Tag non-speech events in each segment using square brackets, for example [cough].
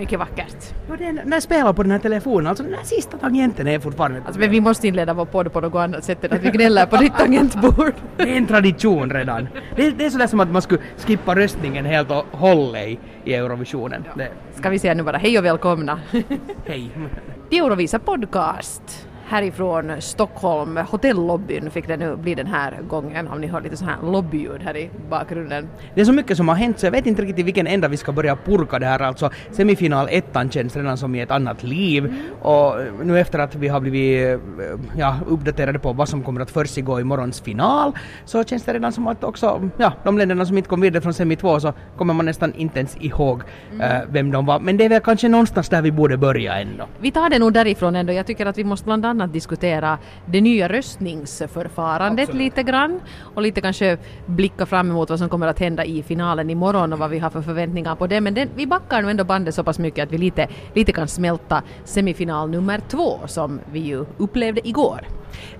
mycket vackert. Det är, när jag spelar på den här telefonen, alltså den här sista tangenten är fortfarande... Alltså, men vi måste inleda vår podd på något annat sätt än att vi gnäller på ditt tangentbord. [laughs] Det är en tradition redan. Det, det är sådär som att man skulle skippa röstningen helt och hållet i, i Eurovisionen. Det, Ska vi säga nu bara hej och välkomna. hej. [laughs] Eurovisa podcast härifrån Stockholm. Hotellobbyn fick det nu bli den här gången om ni hör lite så här lobbyljud här i bakgrunden. Det är så mycket som har hänt så jag vet inte riktigt i vilken ända vi ska börja purka det här. Alltså semifinal ettan känns redan som i ett annat liv och nu efter att vi har blivit ja, uppdaterade på vad som kommer att försiggå i morgons final så känns det redan som att också ja, de länderna som inte kom vidare från semi 2 så kommer man nästan inte ens ihåg eh, vem de var. Men det är väl kanske någonstans där vi borde börja ändå. Vi tar det nog därifrån ändå. Jag tycker att vi måste bland annat diskutera det nya röstningsförfarandet Absolut. lite grann och lite kanske blicka fram emot vad som kommer att hända i finalen imorgon och vad vi har för förväntningar på det. Men det, vi backar nog ändå bandet så pass mycket att vi lite, lite kan smälta semifinal nummer två som vi ju upplevde igår.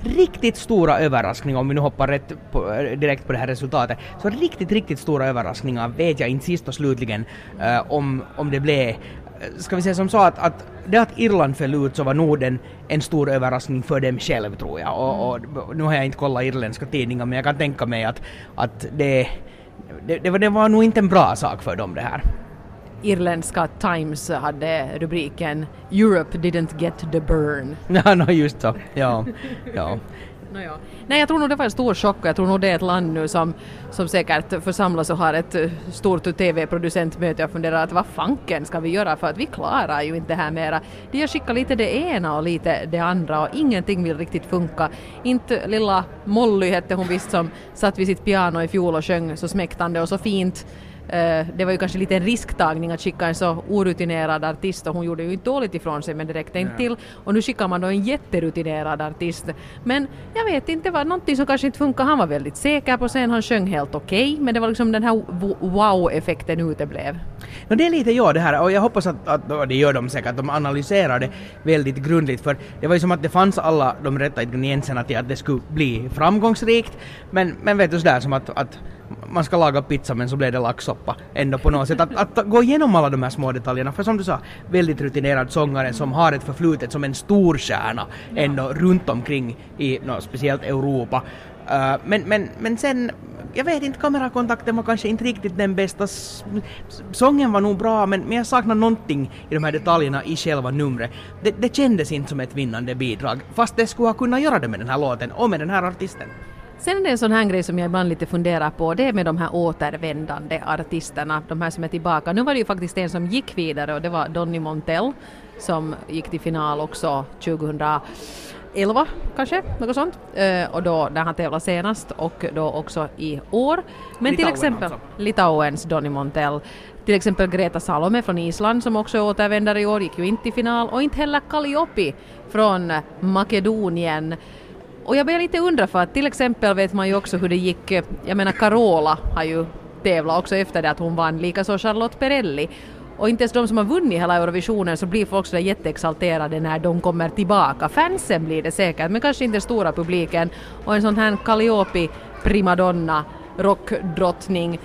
riktigt stora överraskningar, om vi nu hoppar rätt på, eh, direkt på det här resultatet, så riktigt, riktigt stora överraskningar vet jag inte sist och slutligen eh, om, om det blev. Ska vi säga som så att, att det att Irland föll ut så var nog en, en stor överraskning för dem själv tror jag. Och, och nu har jag inte kollat irländska tidningar men jag kan tänka mig att, att det, det, det, var, det var nog inte en bra sak för dem det här. Irländska Times hade rubriken “Europe didn't get the burn”. [laughs] Ja, no, just så. Ja, ja. Nåja. Nej, jag tror nog det var en stor chock och jag tror nog det är ett land nu som, som säkert församlas och har ett eh, stort TV-producentmöte och funderar att vad fanken ska vi göra för att vi klarar ju inte det här mera. De har skickat lite det ena och lite det andra och ingenting vill riktigt funka. Inte lilla Molly hette hon visst som satt vid sitt piano i fjol och sjöng så smäktande och så fint. Eh, det var ju kanske lite en risktagning att skicka en så orutinerad artist och hon gjorde ju inte dåligt ifrån sig men det räckte inte till. Och nu skickar man då en jätterutinerad artist. Men jag vet inte, det var någonting som kanske inte funkar. Han var väldigt säker på scen, han sjöng helt okej men det var liksom den här wo- wow-effekten uteblev. No, det är lite ja det här och jag hoppas att, att det gör de säkert, de analyserar det väldigt grundligt för det var ju som att det fanns alla de rätta ingredienserna till att det skulle bli framgångsrikt men, men vet du sådär som att, att man ska laga pizza men så blev det laxsoppa ändå på något sätt. Att, att gå igenom alla de här små detaljerna för som du sa, väldigt rutinerad sångare som har ett förflutet som en stor stjärna ändå runt omkring i no, speciellt Europa. Uh, men, men, men sen, jag vet inte, kamerakontakten var kanske inte riktigt den bästa. Sången var nog bra men, men jag saknar någonting i de här detaljerna i själva numret. Det, det kändes inte som ett vinnande bidrag fast det skulle ha kunnat göra det med den här låten och med den här artisten. Sen är det en sån här grej som jag ibland lite funderar på, det är med de här återvändande artisterna, de här som är tillbaka. Nu var det ju faktiskt en som gick vidare och det var Donny Montell som gick till final också 2011 kanske, något sånt. Eh, och då när han tävlade senast och då också i år. Men till Litauen exempel alltså. Litauens Donny Montell. Till exempel Greta Salome från Island som också återvänder i år gick ju inte till final och inte heller Kalliopi från Makedonien. Och jag börjar lite undra för att till exempel vet man ju också hur det gick, jag menar Carola har ju tävlat också efter det att hon vann, likaså Charlotte Perrelli. Och inte ens de som har vunnit hela Eurovisionen så blir folk sådär jätteexalterade när de kommer tillbaka. Fansen blir det säkert, men kanske inte den stora publiken. Och en sån här Calliope primadonna, rockdrottning,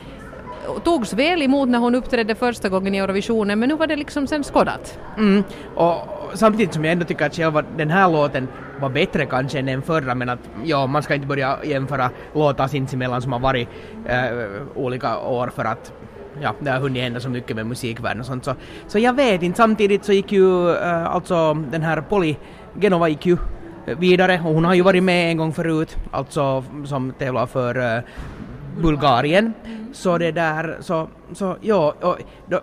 togs väl emot när hon uppträdde första gången i Eurovisionen men nu var det liksom sen skådat. Mm. Och samtidigt som jag ändå tycker att själva den här låten var bättre kanske än den förra men att ja, man ska inte börja jämföra låtar sinsemellan som har varit äh, eh, olika år för att ja, det har hunnit hända så mycket med musikvärlden och sånt så, så jag vet inte. Samtidigt så gick ju äh, alltså den här Polly Genova gick ju vidare och hon har ju varit med en gång förut, alltså som tävlar för äh, Bulgarien. Så det där, så, så ja, och, då,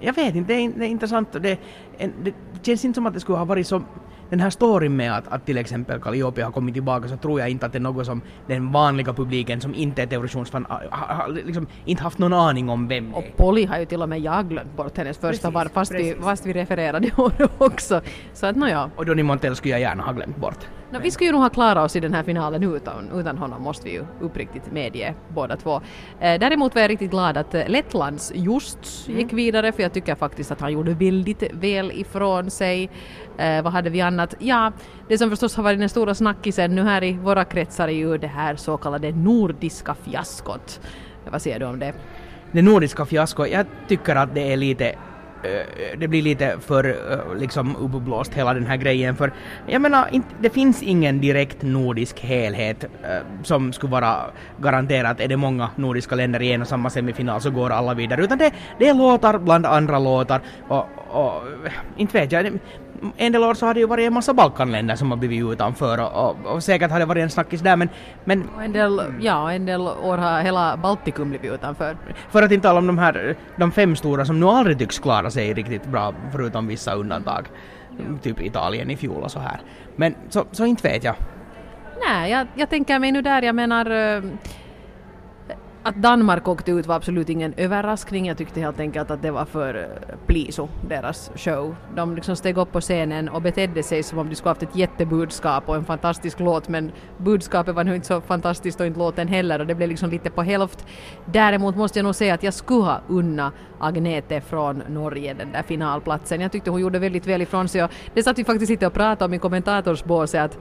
jag vet inte, det är, det är intressant. Det, en, det känns inte som att det skulle ha varit så den här storyn med att, att till exempel Calliope har kommit tillbaka så tror jag inte att det är något som den vanliga publiken som inte är Eurovisionsfan har, har, liksom inte haft någon aning om vem det Och är. Polly har ju till och med jag glömt bort hennes första Precis, var fast vi, fast vi refererade [laughs] honom också. Så att nåja. Och Donny Montell skulle jag gärna ha glömt bort. No, vi skulle ju nog ha klarat oss i den här finalen utan, utan honom måste vi ju uppriktigt medge båda två. Eh, däremot var jag riktigt glad att eh, Lettlands just gick vidare för jag tycker faktiskt att han gjorde väldigt väl ifrån sig. Eh, vad hade vi annat? Ja, det som förstås har varit den stora snackisen nu här i våra kretsar är ju det här så kallade nordiska fiaskot. Vad säger du om det? Det nordiska fiaskot, jag tycker att det är lite Eh, eh, det blir lite för eh, liksom uppblåst hela den här grejen för jag menar det finns ingen direkt nordisk helhet som skulle vara garanterat. Är det många nordiska länder i en och samma semifinal så går alla vidare. Utan det, det är låtar bland andra låtar. Och, och inte vet jag en del år så har det ju varit en massa Balkanländer som har blivit utanför och, och, och säkert har det varit en snackis där men... men en del, ja, en del år har hela Baltikum blivit utanför. För att inte tala om de här de fem stora som nu aldrig tycks klara sig riktigt bra förutom vissa undantag. Typ Italien i fjol och så här. Men så, så inte vet jag. Nej, jag, jag tänker mig nu där, jag menar eh, att Danmark åkte ut var absolut ingen överraskning. Jag tyckte helt enkelt att det var för eh, pliso, deras show. De liksom steg upp på scenen och betedde sig som om de skulle haft ett jättebudskap och en fantastisk låt men budskapet var nog inte så fantastiskt och inte låten heller och det blev liksom lite på hälft. Däremot måste jag nog säga att jag skulle ha unna Agnete från Norge den där finalplatsen. Jag tyckte hon gjorde väldigt väl ifrån sig och det satt vi faktiskt lite och pratade om i kommentatorsbåset att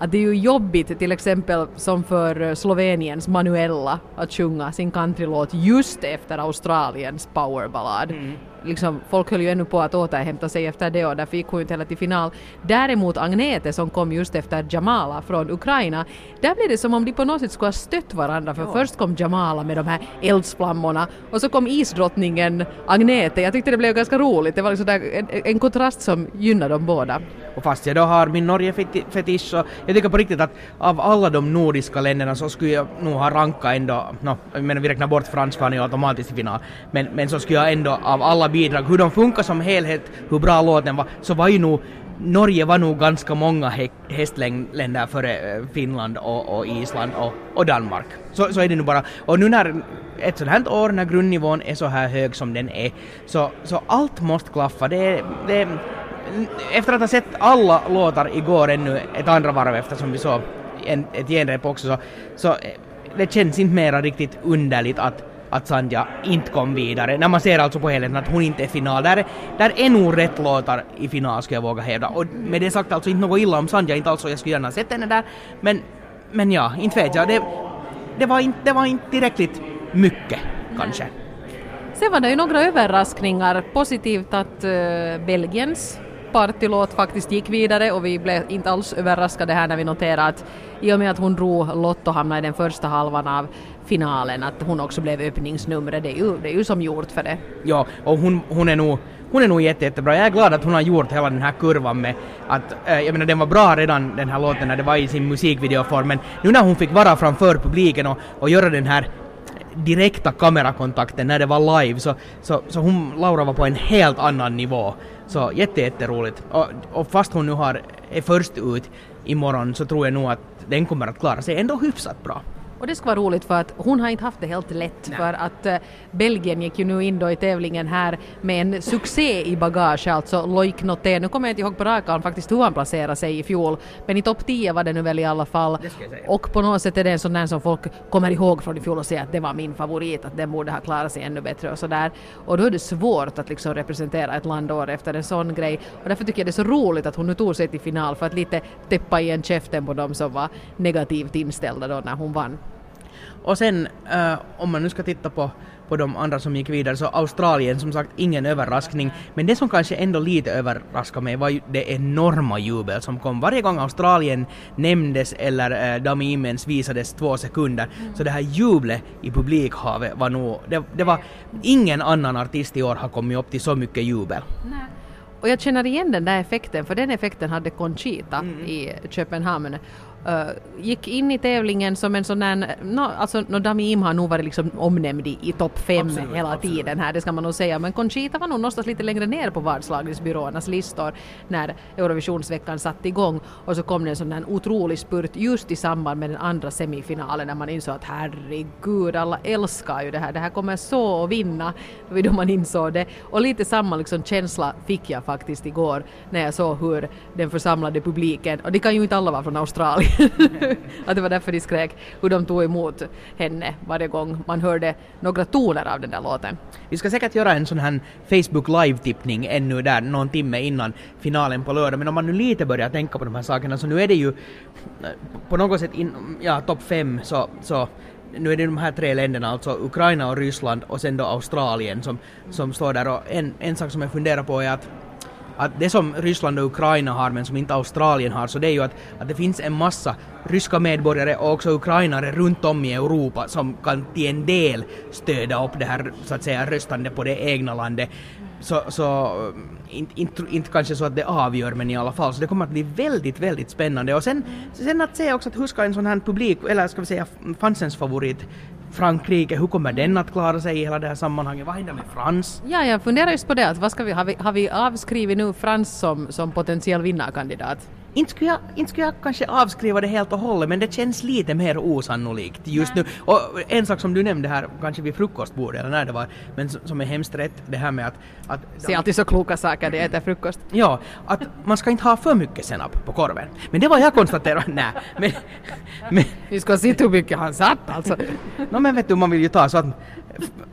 att det är ju jobbigt till exempel som för eh, Sloveniens Manuela att sjunga sin countrylåt just efter Australiens powerballad. Mm liksom, folk höll ju ännu på att återhämta sig efter det och därför gick hon inte heller till final. Däremot Agnete som kom just efter Jamala från Ukraina, där blev det som om de på något sätt skulle ha stött varandra för ja. först kom Jamala med de här eldsflammorna och så kom isdrottningen Agnete. Jag tyckte det blev ganska roligt, det var liksom en, en kontrast som gynnade dem båda. Och fast jag då har min Norge-fetisch så jag tycker på riktigt att av alla de nordiska länderna så skulle jag nog ha rankat ändå, no, jag menar vi räknar bort Franskan ju automatiskt i final, men, men så skulle jag ändå av alla bidrag, hur de funkar som helhet, hur bra låten var, så var ju nog Norge var nog ganska många hästländer före eh, Finland och, och Island och, och, Danmark. Så, så är det nu bara. Och nu när ett sånt här år när grundnivån är så här hög som den är, så, så allt måste klaffa. Det, det, efter att ha sett alla låtar igår ännu ett andra varv eftersom vi såg en, ett genrep också, så, så eh, det känns inte mera riktigt underligt att att Sandja inte kom vidare. När man ser alltså på helheten att hon inte är final. Där, där är nog rätt låtar i final skulle jag våga hävda. Och med det sagt alltså inte något illa om Sandja, inte alls jag skulle gärna sett henne där. Men, men ja, inte vet jag. Det, det, var inte, det var inte tillräckligt mycket kanske. Sen var det ju några överraskningar. Positivt att uh, Belgiens partylåt faktiskt gick vidare och vi blev inte alls överraskade här när vi noterade att i och med att hon drog Lotto hamnade i den första halvan av finalen att hon också blev öppningsnumret. Det är ju, det är ju som gjort för det. Ja, och hon, hon är nog hon är nog jätte, jättebra. Jag är glad att hon har gjort hela den här kurvan med att, äh, jag menar den var bra redan den här låten när det var i sin musikvideoform men nu när hon fick vara framför publiken och, och göra den här direkta kamerakontakten när det var live så, så, så hon, Laura var på en helt annan nivå. Så jätte, jätteroligt. Och, och fast hon nu har, är först ut imorgon så tror jag nog att den kommer att klara sig ändå hyfsat bra. Och det ska vara roligt för att hon har inte haft det helt lätt Nej. för att uh, Belgien gick ju nu in då i tävlingen här med en succé i bagage, alltså Loic Noté. Nu kommer jag inte ihåg på rak arm faktiskt hur han placerade sig i fjol, men i topp 10 var det nu väl i alla fall. Och på något sätt är det en sån där som folk kommer ihåg från i fjol och säger att det var min favorit, att den borde ha klarat sig ännu bättre och sådär. Och då är det svårt att liksom representera ett land år efter en sån grej. Och därför tycker jag det är så roligt att hon nu tog sig till final för att lite täppa igen käften på dem som var negativt inställda då när hon vann. Och sen uh, om man nu ska titta på, på de andra som gick vidare så Australien som sagt ingen överraskning. Men det som kanske ändå lite överraskade mig var ju det enorma jubel som kom varje gång Australien nämndes eller uh, Dami Immens visades två sekunder. Mm. Så det här jublet i publikhavet var nog, det, det var ingen annan artist i år har kommit upp till så mycket jubel. Nej. Och jag känner igen den där effekten, för den effekten hade Conchita mm. i Köpenhamn. Uh, gick in i tävlingen som en sån där, no, alltså no, Dami Im har nog varit liksom omnämnd i, i topp fem absolut, hela absolut. tiden här, det ska man nog säga, men Conchita var nog någonstans lite längre ner på vadslagningsbyråernas listor när Eurovisionsveckan satte igång och så kom det en sån där otrolig spurt just i samband med den andra semifinalen när man insåg att herregud, alla älskar ju det här, det här kommer så att vinna, då man insåg det. Och lite samma liksom känsla fick jag faktiskt igår när jag såg hur den församlade publiken, och det kan ju inte alla vara från Australien, [laughs] att det var därför de skrek hur de tog emot henne varje gång man hörde några toner av den där låten. Vi ska säkert göra en sån här Facebook live-tippning ännu där någon timme innan finalen på lördag, men om man nu lite börjar tänka på de här sakerna så nu är det ju eh, på något sätt in, ja, topp fem så, så nu är det de här tre länderna, alltså Ukraina och Ryssland och sen då Australien som, som står där och en, en sak som jag funderar på är att att det som Ryssland och Ukraina har men som inte Australien har så det är ju att, att det finns en massa ryska medborgare och också ukrainare runt om i Europa som kan till en del stödja upp det här så att säga röstande på det egna landet. Så, så eh, inte, inte, inte kanske så att det avgör men i alla fall så det kommer att bli väldigt, väldigt spännande och sen, sen att se också att hur ska en sån här publik, eller ska vi säga fansens favorit Frankrike, hur kommer den att klara sig i hela det här sammanhanget? Vad händer med Frans? Ja, jag funderar just på det, att vad ska vi, har, vi, har vi avskrivit nu Frans som, som potentiell vinnarkandidat? Inte skulle, jag, inte skulle jag kanske avskriva det helt och hållet men det känns lite mer osannolikt just nu. Och en sak som du nämnde här, kanske vid frukostbordet eller när det var, men som är hemskt rätt, det här med att... att Säg alltid så kloka saker, det äter frukost. Ja, att man ska inte ha för mycket senap på korven. Men det var jag konstaterade, [laughs] nej. Men, men, Vi ska se hur mycket han satt alltså. [laughs] no, men vet du, man vill ju ta så att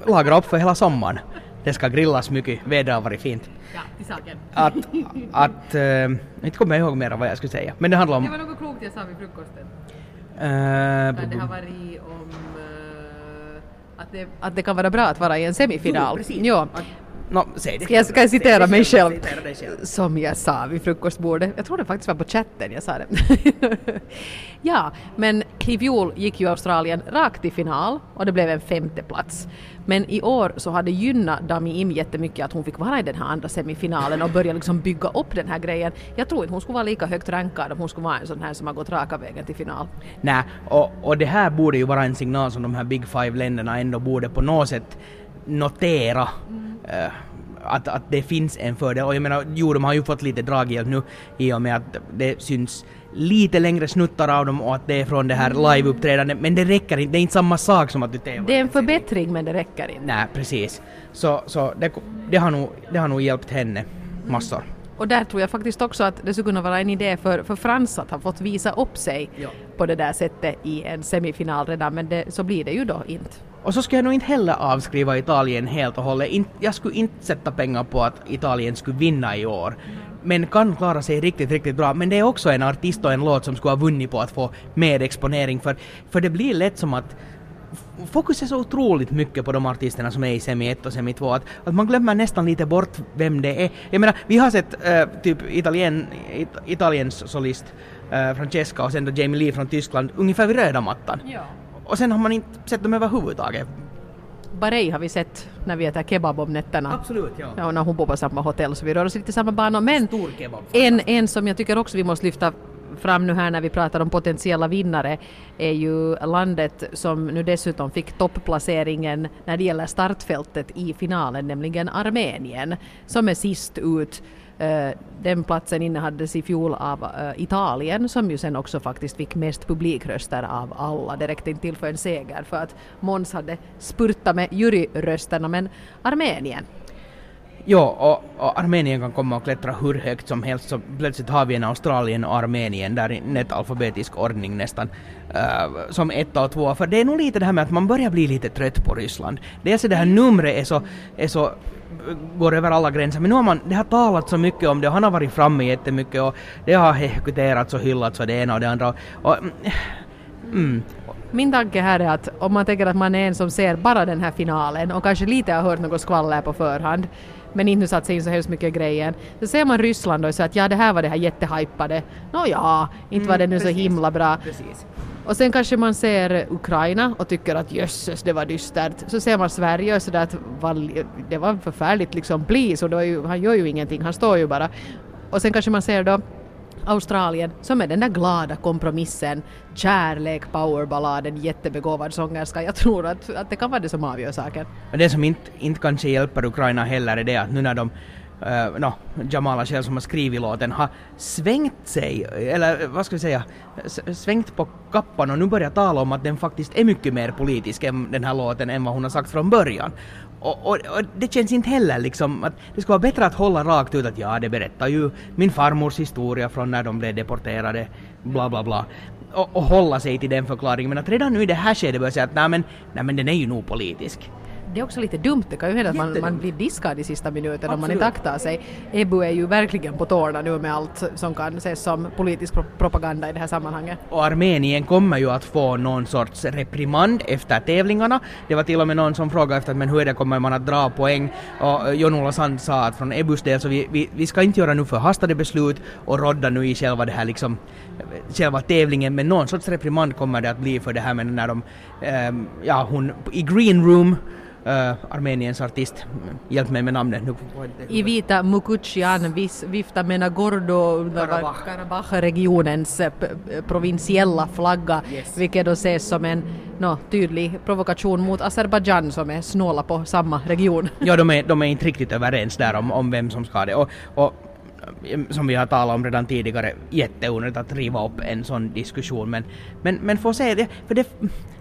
lagra upp för hela sommaren det ska grillas mycket, vädret har varit fint. Ja, till saken. Att, att äh, inte kommer jag ihåg mer vad jag skulle säga. Men det handlar om... Det var något klokt jag sa vid frukosten. Uh, det har varit om uh, att, det, att det kan vara bra att vara i en semifinal. Jo, precis. No, säg det. Ska jag, ska jag citera mig själv? Som jag sa vid frukostbordet. Jag tror det faktiskt var på chatten jag sa det. [laughs] ja, men i fjol gick ju Australien rakt till final och det blev en femte plats. Men i år så hade gynnat Dami Im jättemycket att hon fick vara i den här andra semifinalen och börja liksom bygga upp den här grejen. Jag tror inte hon skulle vara lika högt rankad om hon skulle vara en sån här som har gått raka vägen till final. Nej, och, och det här borde ju vara en signal som de här Big Five-länderna ändå borde på något sätt notera. Mm. Uh, att, att det finns en fördel. Och jag menar, jo, de har ju fått lite draghjälp nu i och med att det syns lite längre snuttar av dem och att det är från det här mm. liveuppträdandet. Men det räcker inte, det är inte samma sak som att du tävlar. Det är en förbättring men det räcker inte. Nej, precis. Så, så det, det, har nog, det har nog hjälpt henne massor. Och där tror jag faktiskt också att det skulle kunna vara en idé för, för Frans att ha fått visa upp sig ja. på det där sättet i en semifinal redan, men det, så blir det ju då inte. Och så skulle jag nog inte heller avskriva Italien helt och hållet. jag skulle inte sätta pengar på att Italien skulle vinna i år. Men kan klara sig riktigt, riktigt bra. Men det är också en artist och en låt som skulle ha vunnit på att få mer exponering. För, för det blir lätt som att fokus är så otroligt mycket på de artisterna som är i semi 1 och semi 2 att, att man glömmer nästan lite bort vem det är. Jag menar, vi har sett äh, typ Italien, it, Italiens solist äh, Francesca och sen då Jamie Lee från Tyskland ungefär vid röda mattan. Ja. Och sen har man inte sett dem överhuvudtaget. Barei har vi sett när vi äter kebab om nätterna. Absolut, ja. ja och när hon bor på samma hotell så vi rör oss lite i samma banor. Men. En, en som jag tycker också vi måste lyfta fram nu här när vi pratar om potentiella vinnare är ju landet som nu dessutom fick topplaceringen när det gäller startfältet i finalen, nämligen Armenien, som är sist ut Eh, den platsen innehades i fjol av eh, Italien som ju sen också faktiskt fick mest publikröster av alla. Det räckte inte till för en seger för att Måns hade spurtat med juryrösterna men Armenien Ja, och, och, Armenien kan komma och klättra hur högt som helst så plötsligt har vi en Australien och Armenien där i netalfabetisk ordning nästan uh, som ett och två. För det är nog lite det här med att man börjar bli lite trött på Ryssland. Dels är det här numret är så, är så går över alla gränser. Men nu har man, det har talat så mycket om det och han har varit framme jättemycket och det har hekuterats och hyllats och det ena och det andra. Och, mm, mm. Min tanke här är att om man tänker att man är en som ser bara den här finalen och kanske lite har hört något skvaller på förhand men inte satt sig in så hemskt mycket grejen. Så ser man Ryssland och så att ja det här var det här jättehypade. Nåja, inte var det nu mm, så himla bra. Precis. Och sen kanske man ser Ukraina och tycker att jösses det var dystert. Så ser man Sverige och sådär att det var förfärligt liksom, please och ju, han gör ju ingenting, han står ju bara. Och sen kanske man ser då Australien som är den där glada kompromissen, kärlek, powerballaden, jättebegåvad sångerska. Jag tror att, att det kan vara det som avgör saken. Och det som inte, inte kanske hjälper Ukraina heller är det att nu när de uh, no, Jamala själv som har skrivit låten har svängt sig, eller vad ska vi säga, svängt på kappan och nu börjar tala om att den faktiskt är mycket mer politisk än den här låten än vad hon har sagt från början. Och, och, och, det känns inte heller liksom att det skulle vara bättre att hålla rakt ut att ja, det berättar ju min farmors historia från när de blev deporterade, bla bla bla. Och, och hålla sig till den förklaringen. Men att redan nu i det här skedet börja säga att nej men, nej men den är ju nog politisk det är också lite dumt, det kan ju hända att man, man blir diskad i sista minuten om man inte aktar sig. Ebu är ju verkligen på tårna nu med allt som kan ses som politisk pro propaganda i det här sammanhanget. Och Armenien kommer ju att få någon sorts reprimand efter tävlingarna. Det var till och med någon som frågade efter men hur är det, kommer man att dra poäng? Och Jon-Ola Sand sa att från Ebus del så vi, vi, vi ska inte göra nu förhastade beslut och rodda nu i själva det här liksom själva tävlingen men någon sorts reprimand kommer det att bli för det här med när de, ähm, ja hon i green room uh, Armeniens artist, hjälp mig med namnet nu. Ivita Mukuchian viftar med Nagorno-Karabach-regionens eh, provinsiella flagga, yes. vilket då ses som en no, tydlig provokation mot Azerbajdzjan som är snåla på samma region. ja, de är, de är inte riktigt överens där om, om vem som ska det. Och, och som vi har talat om redan tidigare, jätteonödigt att riva upp en sån diskussion. Men, men, men få se det, för det,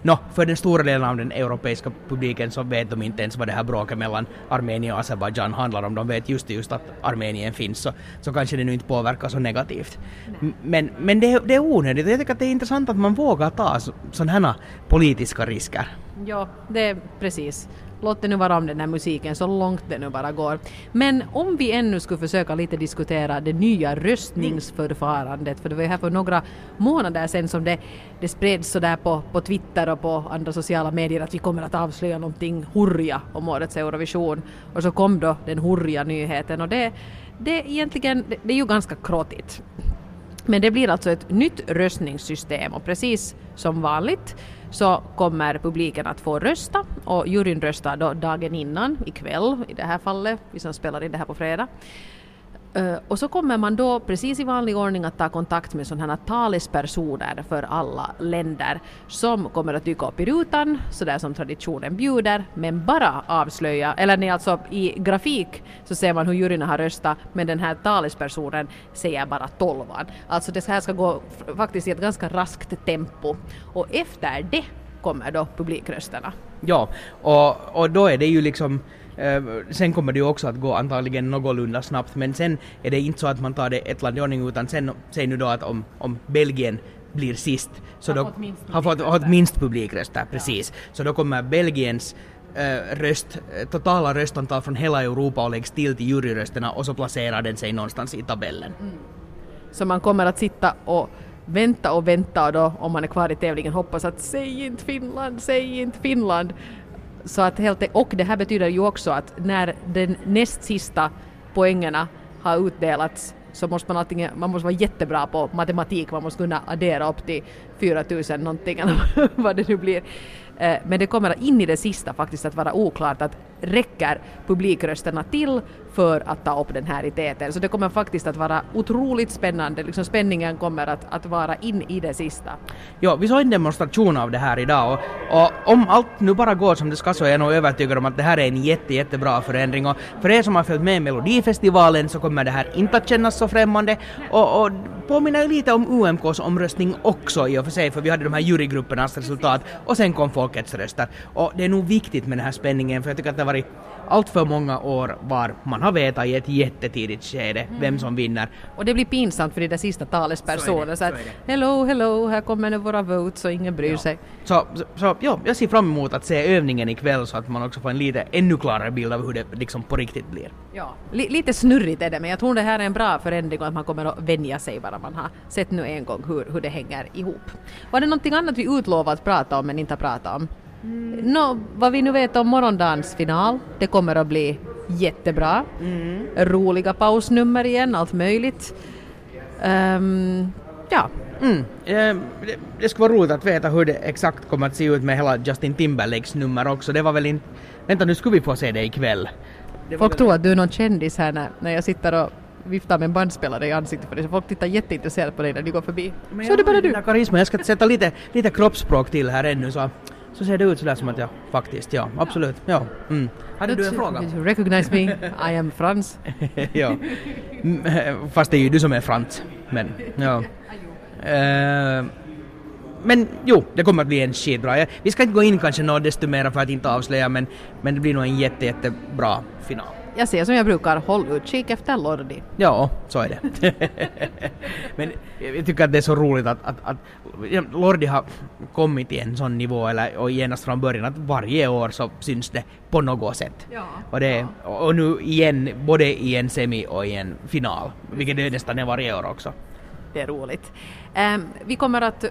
no, för den stora delen av den europeiska publiken så vet de inte ens vad det här bråket mellan Armenien och Azerbajdzjan handlar om. De vet just just att Armenien finns, så, så kanske det nu inte påverkar så negativt. Men, men det, det är onödigt jag tycker att det är intressant att man vågar ta sådana här politiska risker. Ja, det är precis. Låt det nu vara om den här musiken så långt det nu bara går. Men om vi ännu skulle försöka lite diskutera det nya röstningsförfarandet, för det var ju här för några månader sedan som det, det spreds sådär på, på Twitter och på andra sociala medier att vi kommer att avslöja någonting hurja om årets Eurovision. Och så kom då den hurja nyheten och det, det, egentligen, det, det är ju ganska krottigt. Men det blir alltså ett nytt röstningssystem och precis som vanligt så kommer publiken att få rösta och juryn röstar då dagen innan, ikväll i det här fallet, vi som spelar in det här på fredag. Eh, och så kommer man då precis i vanlig ordning att ta kontakt med sådana här talespersoner för alla länder som kommer att dyka upp i rutan, sådär som traditionen bjuder, men bara avslöja, eller nej alltså i grafik så ser man hur juryn har röstat, men den här talespersonen säger bara tolvan. Alltså det här ska gå faktiskt i ett ganska raskt tempo och efter det kommer då publikrösterna. Ja, och, och då är det ju liksom sen kommer det ju också att gå antagligen någorlunda snabbt men sen är det inte så att man tar det ett land i ordning utan sen, säg nu då att om, om Belgien blir sist så har då fått minst har fått, fått minst publikröster, precis. Ja. Så då kommer Belgiens äh, röst, eh, totala röstantal från hela Europa och läggs till till juryrösterna och så placerar den sig någonstans i tabellen. Mm. Så man kommer att sitta och vänta och vänta och då om man är kvar i tävlingen hoppas att säg inte Finland, säg inte Finland. Så att helt, e- och det här betyder ju också att när den näst sista poängerna har utdelats så måste man antingen, man måste vara jättebra på matematik, man måste kunna addera upp till 4000 någonting [laughs] eller vad det nu blir. Eh, men det kommer in i det sista faktiskt att vara oklart att räcker publikrösterna till för att ta upp den här i täten. Så det kommer faktiskt att vara otroligt spännande, liksom spänningen kommer att, att vara in i det sista. Ja, vi såg en demonstration av det här idag och, och, om allt nu bara går som det ska så är jag nog övertygad om att det här är en jätte, jättebra förändring. Och för er som har följt med Melodifestivalen så kommer det här inte att kännas så främmande. Och, och påminner lite om UMKs omröstning också i och för sig för vi hade de här jurygruppernas resultat och sen kom folkets röster. Och det är nog viktigt med den här spänningen för jag tycker att det har varit allt för många år var man har vetat i ett jättetidigt skede mm. vem som vinner. Och det blir pinsamt för de där sista talespersonerna. Så, så, att hello, hello, här kommer nu våra votes och ingen bryr ja. sig. Så, så, så ja, jag ser fram emot att se övningen ikväll så att man också får en lite ännu klarare bild av hur det liksom på riktigt blir. Ja, L lite snurrigt är det men jag tror det här är en bra förändring och att man kommer att vänja sig bara man har sett nu en gång hur, hur det hänger ihop. Var det någonting annat vi utlovat att prata om men inte har pratat om? Mm. No, vad vi nu vet om morgondagens final, det kommer att bli jättebra. Mm. Roliga pausnummer igen, allt möjligt. Um, ja. Mm. Eh, det, det skulle vara roligt att veta hur det exakt kommer att se ut med hela Justin Timberlakes nummer också. Det var väl inte... Vänta nu skulle vi få se det ikväll. Det folk väl... tror att du är någon kändis här när, när jag sitter och viftar med en bandspelare i ansiktet för dig så folk tittar jätteintresserat på dig när du går förbi. Men så är det bara du. Karisma. Jag ska sätta lite, lite kroppsspråk till här ännu så så ser det ut sådär som att jag faktiskt, ja, absolut, ja. Mm. Hade du en fråga? Recognize me, I am Frans. [laughs] ja, fast det är ju du som är Frans, men ja. Uh, men jo, det kommer att bli en skitbra. Vi ska inte gå in kanske något desto mer för att inte avslöja men, men det blir nog en jätte, jättebra final. Jag säger som jag brukar, håll utkik efter Lordi. Ja, så är det. [laughs] Men jag tycker att det är så roligt att, att, att Lordi har kommit till en sån nivå, eller, och genast från början, att varje år så syns det på något sätt. Ja. Och, det, och nu igen, både i en semi och i en final, vilket det nästan är varje år också. Det är roligt. Um, vi kommer att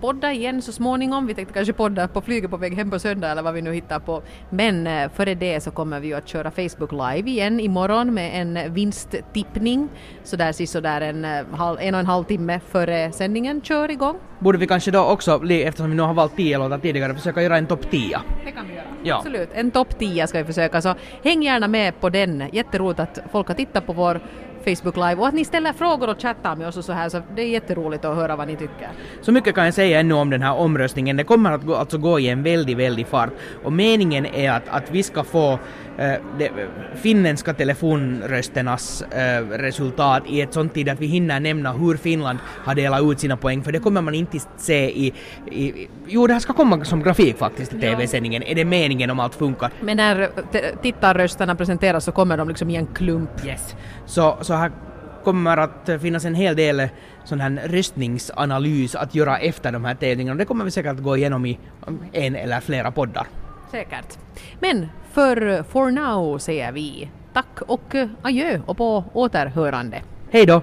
podda igen så småningom. Vi tänkte kanske podda på flyget på väg hem på söndag eller vad vi nu hittar på. Men uh, före det så kommer vi att köra Facebook live igen imorgon med en vinsttippning. Så där sisådär en, uh, en och en halv timme före sändningen kör igång. Borde vi kanske då också, eftersom vi nu har valt 10 låtar tidigare, försöka göra en topp 10? Det kan vi göra. Ja. Absolut. En topp 10 ska vi försöka, så häng gärna med på den. Jätteroligt att folk har tittat på vår Facebook Live och att ni ställer frågor och chattar med oss och så här så det är jätteroligt att höra vad ni tycker. Så mycket kan jag säga ännu om den här omröstningen. Det kommer att gå, alltså gå i en väldigt, väldigt fart och meningen är att, att vi ska få de finländska telefonrösternas äh, resultat i ett sånt tid att vi hinner nämna hur Finland har delat ut sina poäng för det kommer man inte se i, i jo det här ska komma som grafik faktiskt i TV-sändningen. Är det meningen om allt funkar? Men när tittarrösterna presenteras så kommer de liksom i en klump. Yes. Så, så här kommer att finnas en hel del sån här röstningsanalys att göra efter de här tävlingarna. Det kommer vi säkert att gå igenom i en eller flera poddar. Säkert. Men för For Now säger vi tack och adjö och på återhörande. Hej då!